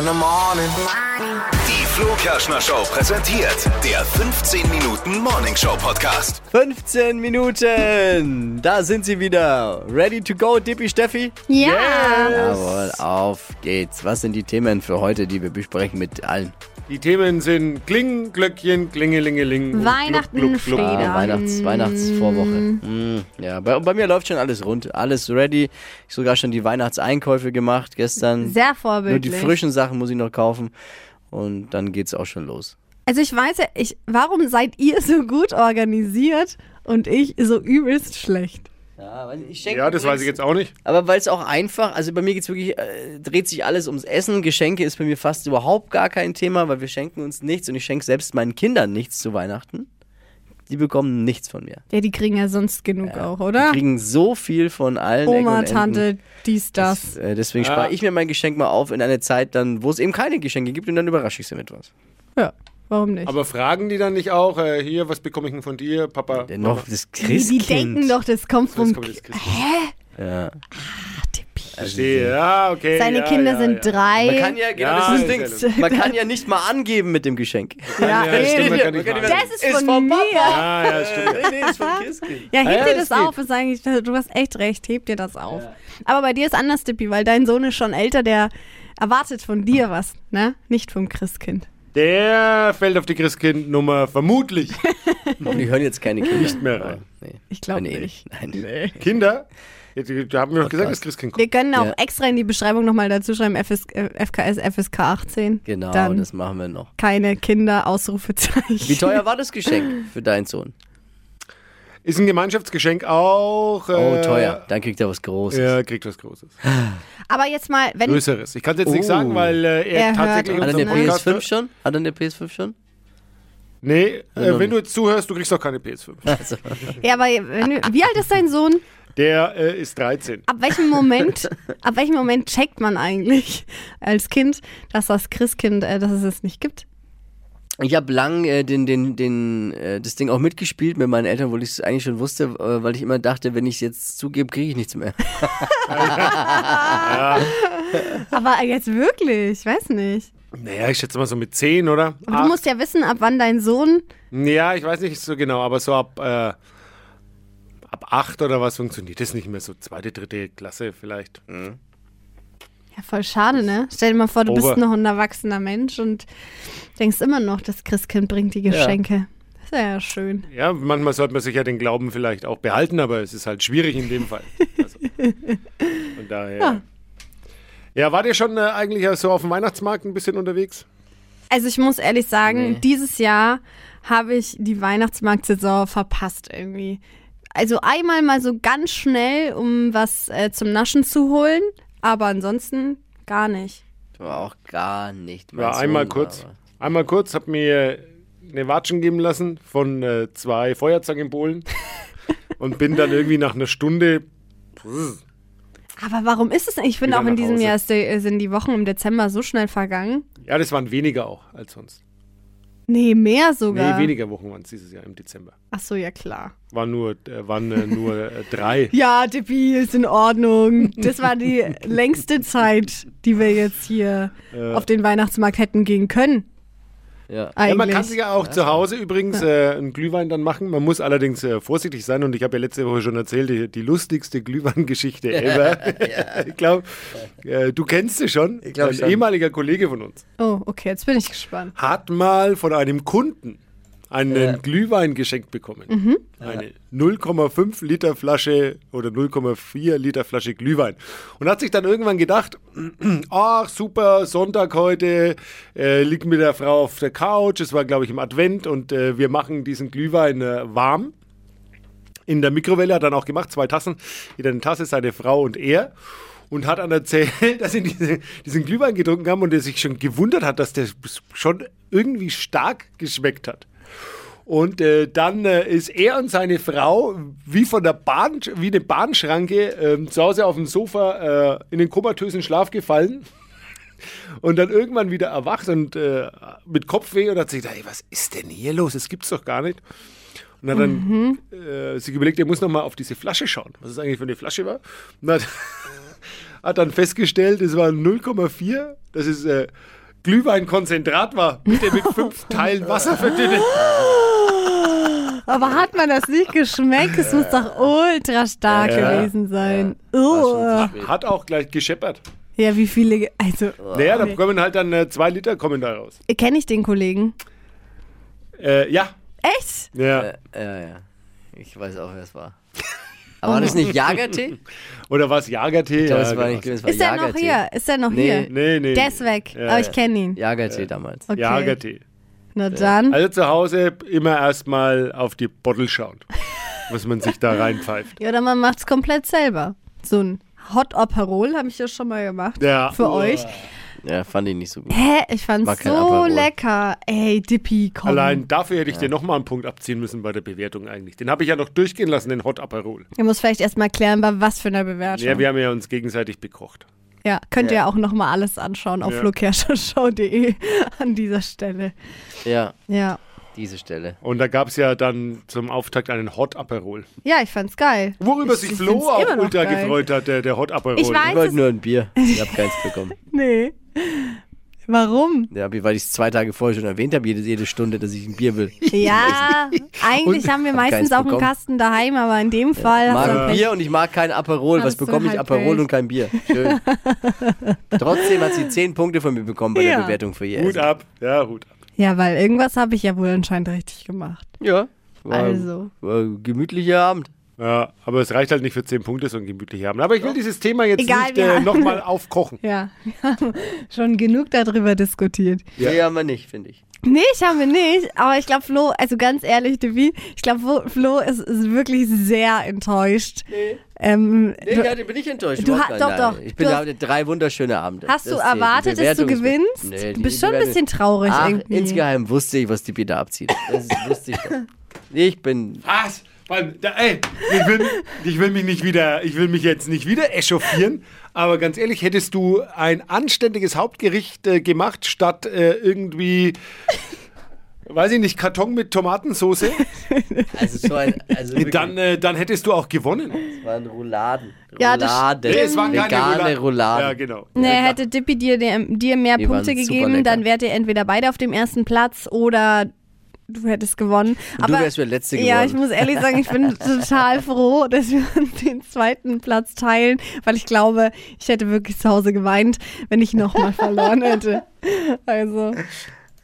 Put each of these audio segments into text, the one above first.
in the morning. Die Flo Kerschner Show präsentiert der 15 Minuten Morning Show Podcast. 15 Minuten, da sind sie wieder. Ready to go, Dippy Steffi? Ja. Jawohl, auf geht's. Was sind die Themen für heute, die wir besprechen mit allen? Die Themen sind Kling, Glöckchen, Klingelingeling. Weihnachten Gluck, Gluck, Gluck. Ah, Weihnachts, Weihnachtsvorwoche. Mm, ja, bei, bei mir läuft schon alles rund. Alles ready. Ich sogar schon die Weihnachtseinkäufe gemacht gestern. Sehr Nur die vorbildlich. frischen Sachen muss ich noch kaufen. Und dann geht's auch schon los. Also ich weiß ja, ich, warum seid ihr so gut organisiert und ich so übelst schlecht? Ja, weil ich schenke Ja, das weiß ich jetzt auch nicht. Aber weil es auch einfach, also bei mir geht's wirklich, äh, dreht sich alles ums Essen. Geschenke ist bei mir fast überhaupt gar kein Thema, weil wir schenken uns nichts und ich schenke selbst meinen Kindern nichts zu Weihnachten. Die bekommen nichts von mir. Ja, die kriegen ja sonst genug auch, Die oder? kriegen so viel von allen. Oma. Tante, dies, das. Äh, deswegen Ja. spare ich mir mein Geschenk mal auf in eine Zeit, dann, wo es eben keine Geschenke gibt und dann überrasche ich sie mit was. Ja, warum nicht? Aber fragen die dann nicht auch, äh, hier, was bekomme ich denn von dir, Papa? Dennoch Mama? das die, Christkind. die denken doch, das kommt vom Das kommt das Christkind. Ja. Tippi. Verstehe, ja, okay. Seine ja, Kinder ja, sind ja. drei. Man kann ja, genau, Ja, das ist das Ding. Man kann ja nicht mal angeben mit dem Geschenk. ja, Ja, stimmt, man kann nicht Man kann. Das ist, Ist von mir. Ja, ja, stimmt. Nee, nee, ist vom Christkind. Ja, heb Ja, dir das das auf. Ist eigentlich, du hast echt recht, heb dir das auf. Aber bei dir ist anders, Tippi, weil dein Sohn ist schon älter, der erwartet von dir was, ne? Nicht vom Christkind. Der fällt auf die Christkind-Nummer vermutlich. Und die hören jetzt keine Kinder. Nicht mehr rein. Nee. Ich glaube Nee, nicht. Nein. Kinder? Ja, die- Da haben wir doch gesagt, krass. das Christkind Wir kommt. können auch Ja. extra in die Beschreibung nochmal dazu schreiben, FS, FKS, FSK 18. Genau, Dann das machen wir noch. keine Kinder, Ausrufezeichen. Wie teuer war das Geschenk für deinen Sohn? Ist ein Gemeinschaftsgeschenk auch. Oh, äh, teuer. Dann kriegt er was Großes. Er kriegt was Großes. Aber jetzt mal, wenn Größeres. Ich kann es jetzt nicht Oh. sagen, weil äh, er, Er tatsächlich Hat er eine ne? Podcast PS5 hört. schon? Hat er eine PS5 schon? Nee, äh, wenn nicht. du jetzt zuhörst, du kriegst doch keine PS5. Also, ja, aber wenn du, wie alt ist dein Sohn? Der äh, ist 13. Ab welchem Moment, ab welchem Moment checkt man eigentlich als Kind, dass das Christkind, äh, dass es es nicht gibt? Ich habe lang äh, den, den, den, äh, das Ding auch mitgespielt mit meinen Eltern, obwohl ich es eigentlich schon wusste, äh, weil ich immer dachte, wenn ich es jetzt zugebe, kriege ich nichts mehr. Aber jetzt wirklich, ich weiß nicht. Naja, ich schätze mal so mit 10, oder? Aber du musst ja wissen, ab wann dein Sohn. Ja, ich weiß nicht so genau, aber so ab, äh, ab 8 oder was funktioniert das nicht mehr. So zweite, dritte Klasse vielleicht. Ja, voll schade, ne? Stell dir mal vor, du Ober- bist noch ein erwachsener Mensch und denkst immer noch, das Christkind bringt die Geschenke. Das wäre ja schön. Ja, manchmal sollte man sich ja den Glauben vielleicht auch behalten, aber es ist halt schwierig in dem Fall. Also, von daher. Ja. Ja. wart ihr schon äh, eigentlich so auf dem Weihnachtsmarkt ein bisschen unterwegs? Also ich muss ehrlich sagen, Nee. dieses Jahr habe ich die Weihnachtsmarktsaison verpasst irgendwie. Also einmal mal so ganz schnell, um was äh, zum Naschen zu holen, aber ansonsten gar nicht. War auch gar nicht. Ja, Sohn einmal kurz. aber- Einmal kurz, hab mir eine Watschen geben lassen von äh, zwei Feuerzangenbowlen und bin dann irgendwie nach einer Stunde. Aber warum ist es denn? Ich finde auch in diesem Hause. Jahr die, sind die Wochen im Dezember so schnell vergangen. Ja, das waren weniger auch als sonst. Nee, mehr sogar. Nee, weniger Wochen waren es dieses Jahr im Dezember. Ach so, ja klar. Waren nur, äh, waren, äh, nur äh, drei. Ja, Tippi, ist in Ordnung. Das war die längste Zeit, die wir jetzt hier auf den Weihnachtsmarkt hätten gehen können. Ja. Ja, man kann sich ja auch zu Hause übrigens äh, einen Glühwein dann machen. Man muss allerdings äh, vorsichtig sein und ich habe ja letzte Woche schon erzählt, die, die lustigste Glühweingeschichte ever. ich glaube, äh, du kennst sie schon. Ich glaub Ein schon. ehemaliger Kollege von uns oh, okay, jetzt bin ich gespannt. hat mal von einem Kunden einen Ja. Glühwein geschenkt bekommen. Mhm. Eine 0,5 Liter Flasche oder 0,4 Liter Flasche Glühwein. Und hat sich dann irgendwann gedacht, ach super, Sonntag heute, äh, liegt mit der Frau auf der Couch, es war glaube ich im Advent und äh, wir machen diesen Glühwein äh, warm. In der Mikrowelle hat er dann auch gemacht, zwei Tassen, jeder eine Tasse, seine Frau und er. Und hat dann erzählt, dass sie diese, diesen Glühwein getrunken haben und er sich schon gewundert hat, dass der schon irgendwie stark geschmeckt hat. Und äh, dann äh, ist er und seine Frau wie von der Bahn, wie eine Bahnschranke ähm, zu Hause auf dem Sofa äh, in den komatösen Schlaf gefallen. Und dann irgendwann wieder erwacht und äh, mit Kopfweh und hat sich gedacht, ey, was ist denn hier los? Das gibt's doch gar nicht. Und hat dann äh, sich überlegt, er muss noch mal auf diese Flasche schauen, was es eigentlich für eine Flasche war. Und hat, hat dann festgestellt, es waren 0,4, dass es äh, Glühweinkonzentrat war, bitte mit fünf Teilen Wasser verdünnen. Aber hat man das nicht geschmeckt? Es muss doch ultra stark Ja. gewesen sein. War Oh. Hat auch gleich gescheppert. Ja, wie viele. Also, Naja, da kommen halt dann äh, zwei Liter kommen da raus. kenne ich den Kollegen? Äh, ja. Echt? ja. Äh, ja, ja. Ich weiß auch, wer es war. Aber war das nicht Jagertee? Oder was? Jagertee? Ich glaube, ja, es war genau. nicht. Es war Ist er noch Jagertee. hier? Ist er noch Nee. hier? Nee, nee. Der ist weg, Ja, aber ja. ich kenne ihn. Jagertee damals. Okay. Jagertee. Na dann. Also zu Hause immer erstmal auf die Bottle schauen, was man sich da reinpfeift. Ja, oder man macht es komplett selber. So ein Hot Aperol habe ich ja schon mal gemacht. Ja. Für euch. Ja, fand ich nicht so gut. Hä? Ich fand's War kein so Aperol. lecker. Ey, Dippy, komm. Allein dafür hätte ich dir nochmal einen Punkt abziehen müssen bei der Bewertung eigentlich. Den habe ich ja noch durchgehen lassen, den Hot Aperol. Ich muss vielleicht erstmal klären, bei was für einer Bewertung. Ja, wir haben ja uns gegenseitig bekocht. Ja, könnt ihr Ja. ja auch nochmal alles anschauen auf Ja. flokerschau.de an dieser Stelle. Ja, Ja. diese Stelle. Und da gab es ja dann zum Auftakt einen Hot Aperol. Ja, ich fand's geil. Worüber Ich- sich ich Flo find's auch immer noch ultra geil. gefreut hat, der, der Hot Aperol. Ich weiß- Ich wollte nur ein Bier. Ich habe keins bekommen. Nee. Warum? Ja, weil ich es zwei Tage vorher schon erwähnt habe, jede, jede Stunde, dass ich ein Bier will. Ja, eigentlich haben wir meistens auch einen. Kasten daheim, aber in dem Fall Ich mag ein. Bier und ich mag kein Aperol. Was Hast bekomme ich? halt Aperol Pech. und kein Bier. Schön. Trotzdem hat sie zehn Punkte von mir bekommen bei Ja. der Bewertung für ihr Hut Essen. ab, ja, Hut ab. Ja, weil irgendwas habe ich ja wohl anscheinend richtig gemacht. Ja. War, Also. war ein gemütlicher Abend. Ja, aber es reicht halt nicht für 10 Punkte, so ein gemütlicher Abend. Aber ich will dieses Thema jetzt Egal, nicht äh, nochmal aufkochen. Ja, wir haben schon genug darüber diskutiert. Ja. Nee, haben wir nicht, finde ich. Nicht, haben wir nicht, aber ich glaube, Flo, also ganz ehrlich, Devi, ich glaube, Flo ist, ist wirklich sehr enttäuscht. Nee. Ähm, Nee, du, ja, bin ich enttäuscht. du Überhaupt ha- nicht. doch, doch. Ich bin Du da hast- drei wunderschöne Abende. hast du Das. Die erwartet, dass du gewinnst? Nee, du bist schon ein bisschen traurig Ach, irgendwie. insgeheim wusste ich, was die da abzieht. Das wusste ich doch. Ich bin. Was? Weil, da, ey, ich will, ich will mich nicht wieder, ich will mich jetzt nicht wieder echauffieren, aber ganz ehrlich, hättest du ein anständiges Hauptgericht äh, gemacht, statt äh, irgendwie, weiß ich nicht, Karton mit Tomatensauce, Also so ein. Also wirklich, dann, äh, dann hättest du auch gewonnen. das waren Rouladen. Ja, das Rouladen. Nee, es waren keine Vegane Rouladen. Rouladen. Ja, genau. Nee, hätte Dippy dir, dir mehr Die Punkte super gegeben, lecker. dann wärt ihr entweder beide auf dem ersten Platz oder du hättest gewonnen. Und Aber du wärst der Letzte geworden. ja, ich muss ehrlich sagen, ich bin total froh, dass wir uns den zweiten Platz teilen, weil ich glaube, ich hätte wirklich zu Hause geweint, wenn ich nochmal verloren hätte. Also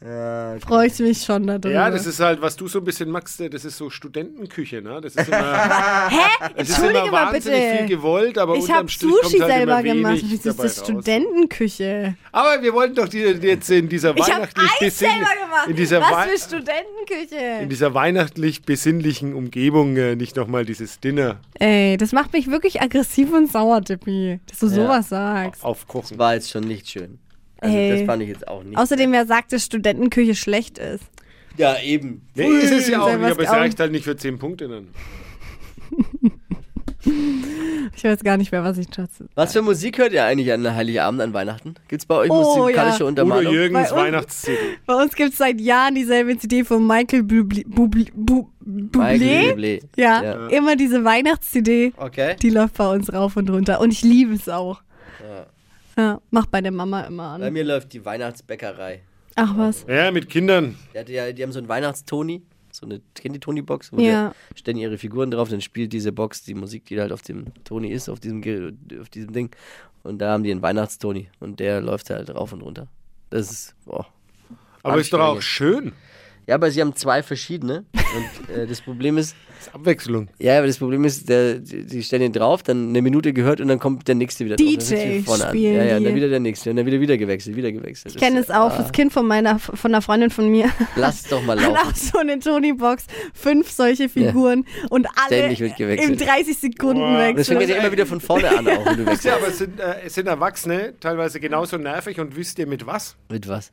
Ja, freue ich mich schon darüber. Ja, das ist halt, was du so ein bisschen magst, das ist so Studentenküche, ne? Das ist immer, Hä? es ist Entschuldige immer mal wahnsinnig bitte. viel gewollt, aber Ich unterm habe Strich kommt Sushi halt selber immer gemacht. wenig Das ist das. Studentenküche. Aber wir wollten doch die, jetzt in dieser Ich weihnachtlich Eis besinn- selber gemacht. in dieser Was für Studentenküche. in dieser weihnachtlich besinnlichen Umgebung äh, nicht nochmal dieses Dinner Ey, das macht mich wirklich aggressiv und sauer, Dippy, dass du sowas sagst. aufkochen. war jetzt schon nicht schön. Also Ey. das fand ich jetzt auch nicht. Außerdem, wer sagt, dass Studentenküche schlecht ist? ja, eben. Nee, ist es ja auch nicht, aber es reicht halt nicht für 10 Punkte dann. Ich weiß gar nicht mehr, was ich schätze. Was für Musik hört ihr eigentlich an Heiligabend, an Weihnachten? Gibt es bei euch Oh, musikalische ja. Udo Untermalung? Jürgens Bei uns- Weihnachts-CD. Bei uns gibt es seit Jahren dieselbe CD von Michael Bublé. Bublé? Bublé. Ja, Ja. immer diese Weihnachts-CD. Okay. Die läuft bei uns rauf und runter. Und ich liebe es auch. Ja. Ja, macht bei der Mama immer Bei an. mir läuft die Weihnachtsbäckerei. Ach was. Ja, mit Kindern. Die, hat ja, die haben so einen Weihnachtstoni, so eine kennt die Toni-Box, wo Ja. die stellen ihre Figuren drauf, dann spielt diese Box die Musik, die halt auf dem Toni ist, auf diesem, auf diesem Ding. Und da haben die einen Weihnachtstoni und der läuft halt rauf und runter. Das ist, boah. Aber ist doch auch schön. Ja, aber sie haben zwei verschiedene. Und äh, das Problem ist, Das ist Abwechslung. ja, aber das Problem ist, der, die, die stellen ihn drauf, dann eine Minute gehört und dann kommt der nächste wieder drauf. DJ vorne an. spielen Ja, ja, und dann wieder der nächste und dann wieder wieder gewechselt, wieder gewechselt. Ich kenne es auch, das Kind von meiner, von einer Freundin von mir. Lass es doch mal Hat laufen. auch so eine Tony-Box, fünf solche Figuren und alle Ständig wird gewechselt. in 30 Sekunden Boah. Und deswegen wechseln. wird ja immer wieder von vorne an auch, wenn du Wisst ihr, wechselst. aber es sind, äh, es sind Erwachsene, teilweise genauso nervig und wisst ihr mit was? Mit was?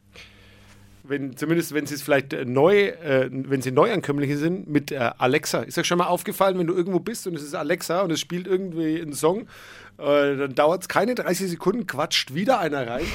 Wenn, zumindest wenn sie es vielleicht äh, neu, äh, wenn sie Neuankömmlinge sind, mit äh, Alexa. Ist euch schon mal aufgefallen, wenn du irgendwo bist und es ist Alexa und es spielt irgendwie einen Song, äh, dann dauert es keine 30 Sekunden, quatscht wieder einer rein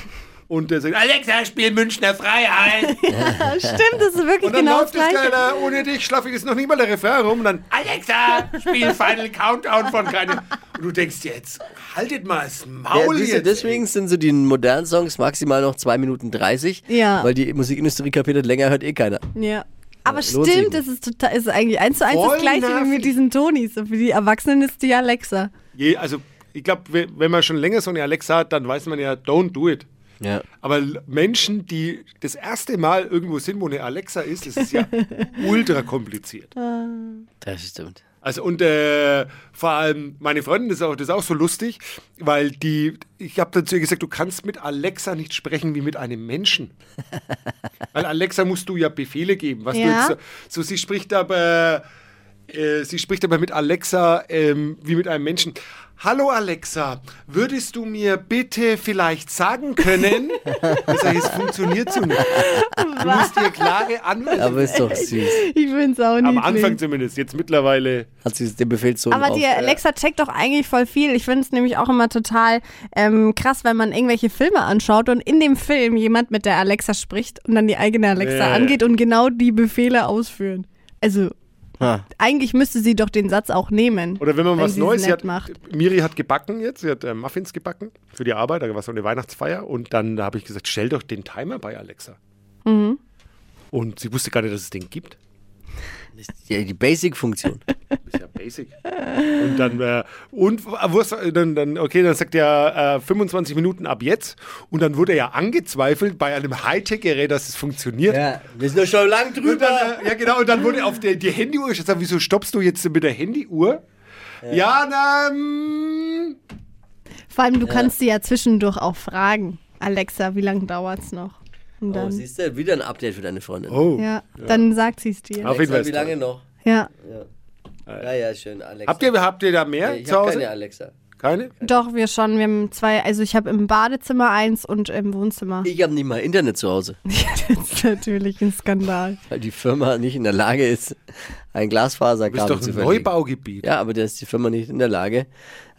und der sagt, Alexa, spiel Münchner Freiheit. Stimmt, das ist wirklich Und dann genau läuft das Gleiche. keiner, ohne dich schlafe ich jetzt noch nicht mal der Refrain rum und dann, Alexa, spiel Final Countdown von keinem. Und du denkst jetzt, haltet mal das Ja, Maul du, jetzt. deswegen sind so die modernen Songs maximal noch 2 Minuten 30. Ja. Weil die Musikindustrie kapiert hat, länger hört eh keiner. Ja. Aber lohnt stimmt, das ist total, ist eigentlich eins zu eins Voll das gleiche wie mit diesen Tonis. Und für die Erwachsenen ist die Alexa. Je, also, ich glaube, wenn man schon länger so eine Alexa hat, dann weiß man ja, don't do it. Ja. Aber Menschen, die das erste Mal irgendwo sind, wo eine Alexa ist, das ist ja ultra kompliziert. Das stimmt. Also und äh, vor allem meine Freundin das ist auch das ist auch so lustig, weil die ich habe dazu ihr gesagt, du kannst mit Alexa nicht sprechen wie mit einem Menschen. weil Alexa musst du ja Befehle geben, was du Ja. jetzt so, so sie spricht aber äh, sie spricht aber mit Alexa ähm, wie mit einem Menschen. Hallo Alexa, würdest du mir bitte vielleicht sagen können? Das heißt, es funktioniert so nicht. Du musst dir klare Anweisungen. Aber ist doch süß. Ich find's auch niedlich. Am Anfang zumindest, jetzt mittlerweile. Hat sie den Befehl so Aber die Alexa checkt doch eigentlich voll viel. Ich finde es nämlich auch immer total ähm, krass, wenn man irgendwelche Filme anschaut und in dem Film jemand mit der Alexa spricht und dann die eigene Alexa Ja. angeht und genau die Befehle ausführen. Also Ha. eigentlich müsste sie doch den Satz auch nehmen. Oder wenn man was sie es Neues, hat, macht. Miri hat gebacken jetzt, sie hat äh, Muffins gebacken für die Arbeit, da war so eine Weihnachtsfeier und dann da habe ich gesagt, stell doch den Timer bei Alexa. Mhm. Und sie wusste gar nicht, dass es den gibt. Ja, die Basic-Funktion. Das ist ja basic. Und dann, äh, und äh, dann, dann, okay, dann sagt er äh, 25 Minuten ab jetzt. Und dann wurde ja angezweifelt bei einem Hightech-Gerät, dass es funktioniert. Ja, wir sind doch schon lang drüber. dann, äh, ja, genau, und dann wurde auf der, die Handyuhr gesagt, wieso stoppst du jetzt mit der Handyuhr? Ja, na, mm, Vor allem, du kannst sie ja zwischendurch auch fragen. Alexa, wie lange dauert's noch? Und Oh, dann, siehst du, wieder ein Update für deine Freundin. oh. ja, dann sagt sie es dir. Auf jeden Fall wie ist lange noch? Ja, Ja, ja, schön, Alexa. Habt ihr, habt ihr da mehr ich zu habe Hause? keine Alexa. Keine? doch, wir schon. Wir haben zwei, also ich habe im Badezimmer eins und im Wohnzimmer. Ich habe nicht mal Internet zu Hause, Das ist natürlich ein Skandal. weil die Firma nicht in der Lage ist, ein Du bist Glasfaserkabel doch zu ein verlegen. Neubaugebiet. Ja, aber da ist die Firma nicht in der Lage,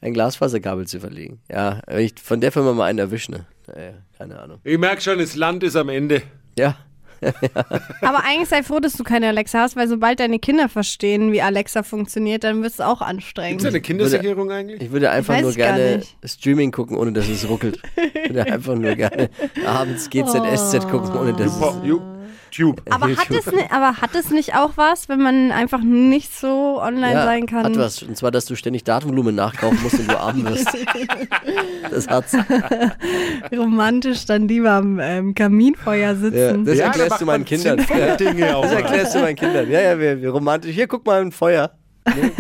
ein Glasfaserkabel zu verlegen. Ja, wenn ich von der Firma mal einen erwische, ne? Naja, keine Ahnung. Ich merke schon, das Land ist am Ende. Ja, Aber eigentlich sei froh, dass du keine Alexa hast, weil sobald deine Kinder verstehen, wie Alexa funktioniert, dann wird es auch Gibt anstrengend. es eine Kindersicherung eigentlich? ich würde einfach weiß nur gerne. Streaming gucken, ohne dass es ruckelt. Ich würde einfach nur gerne abends GZSZ gucken, ohne dass es... Tube. Aber hat, es ni- aber hat es nicht auch was, wenn man einfach nicht so online Ja, sein kann? hat was. Und zwar, dass du ständig Datenvolumen nachkaufen musst und du arm wirst. Das hat's. Romantisch dann lieber am ähm, Kaminfeuer Ja, sitzen. das Ja, erklärst du meinen Kindern. sinnvolle Ja. Dinge auch Das erklärst du meinen Kindern. Ja, ja, wir, wir romantisch. Hier, guck mal, ein Feuer. Nee.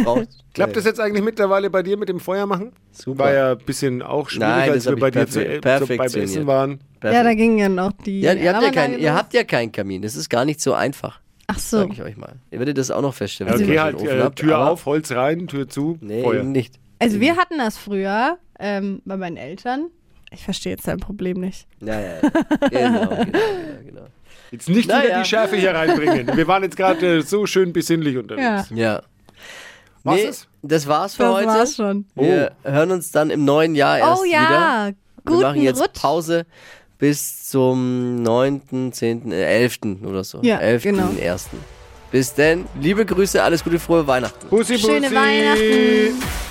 Klappt das jetzt eigentlich mittlerweile bei dir mit dem Feuer machen? Super. War ja ein bisschen auch schwierig, Nein, als wir bei dir zu, äh, so beim. Essen waren. Ja, da gingen ja noch die. Ja, ihr, habt ja kein, ihr habt ja keinen Kamin. Das ist gar nicht so einfach, Ach so. sag ich euch mal. Ihr werdet das auch noch feststellen. Wenn okay, ihr halt äh, habt, Tür auf, Holz rein, Tür zu, Nee, Feuer. eben nicht. Also wir hatten das früher ähm, bei meinen Eltern. Ich verstehe jetzt dein Problem nicht. Ja, ja, ja. Genau, genau, genau, genau. Jetzt nicht Na wieder ja. die Schärfe hier reinbringen. Wir waren jetzt gerade äh, so schön besinnlich unterwegs. Ja, Ja. Was nee, ist? Das war's für das heute. war's schon. Wir hören uns dann im neuen Jahr erst Oh wieder. ja, Wir guten machen jetzt Rutsch. Pause bis zum 9., 10., äh, 11. oder so. Ja, 11. genau. 1. Bis denn. Liebe Grüße, alles Gute, frohe Weihnachten. Bussi, Schöne Bussi. Weihnachten.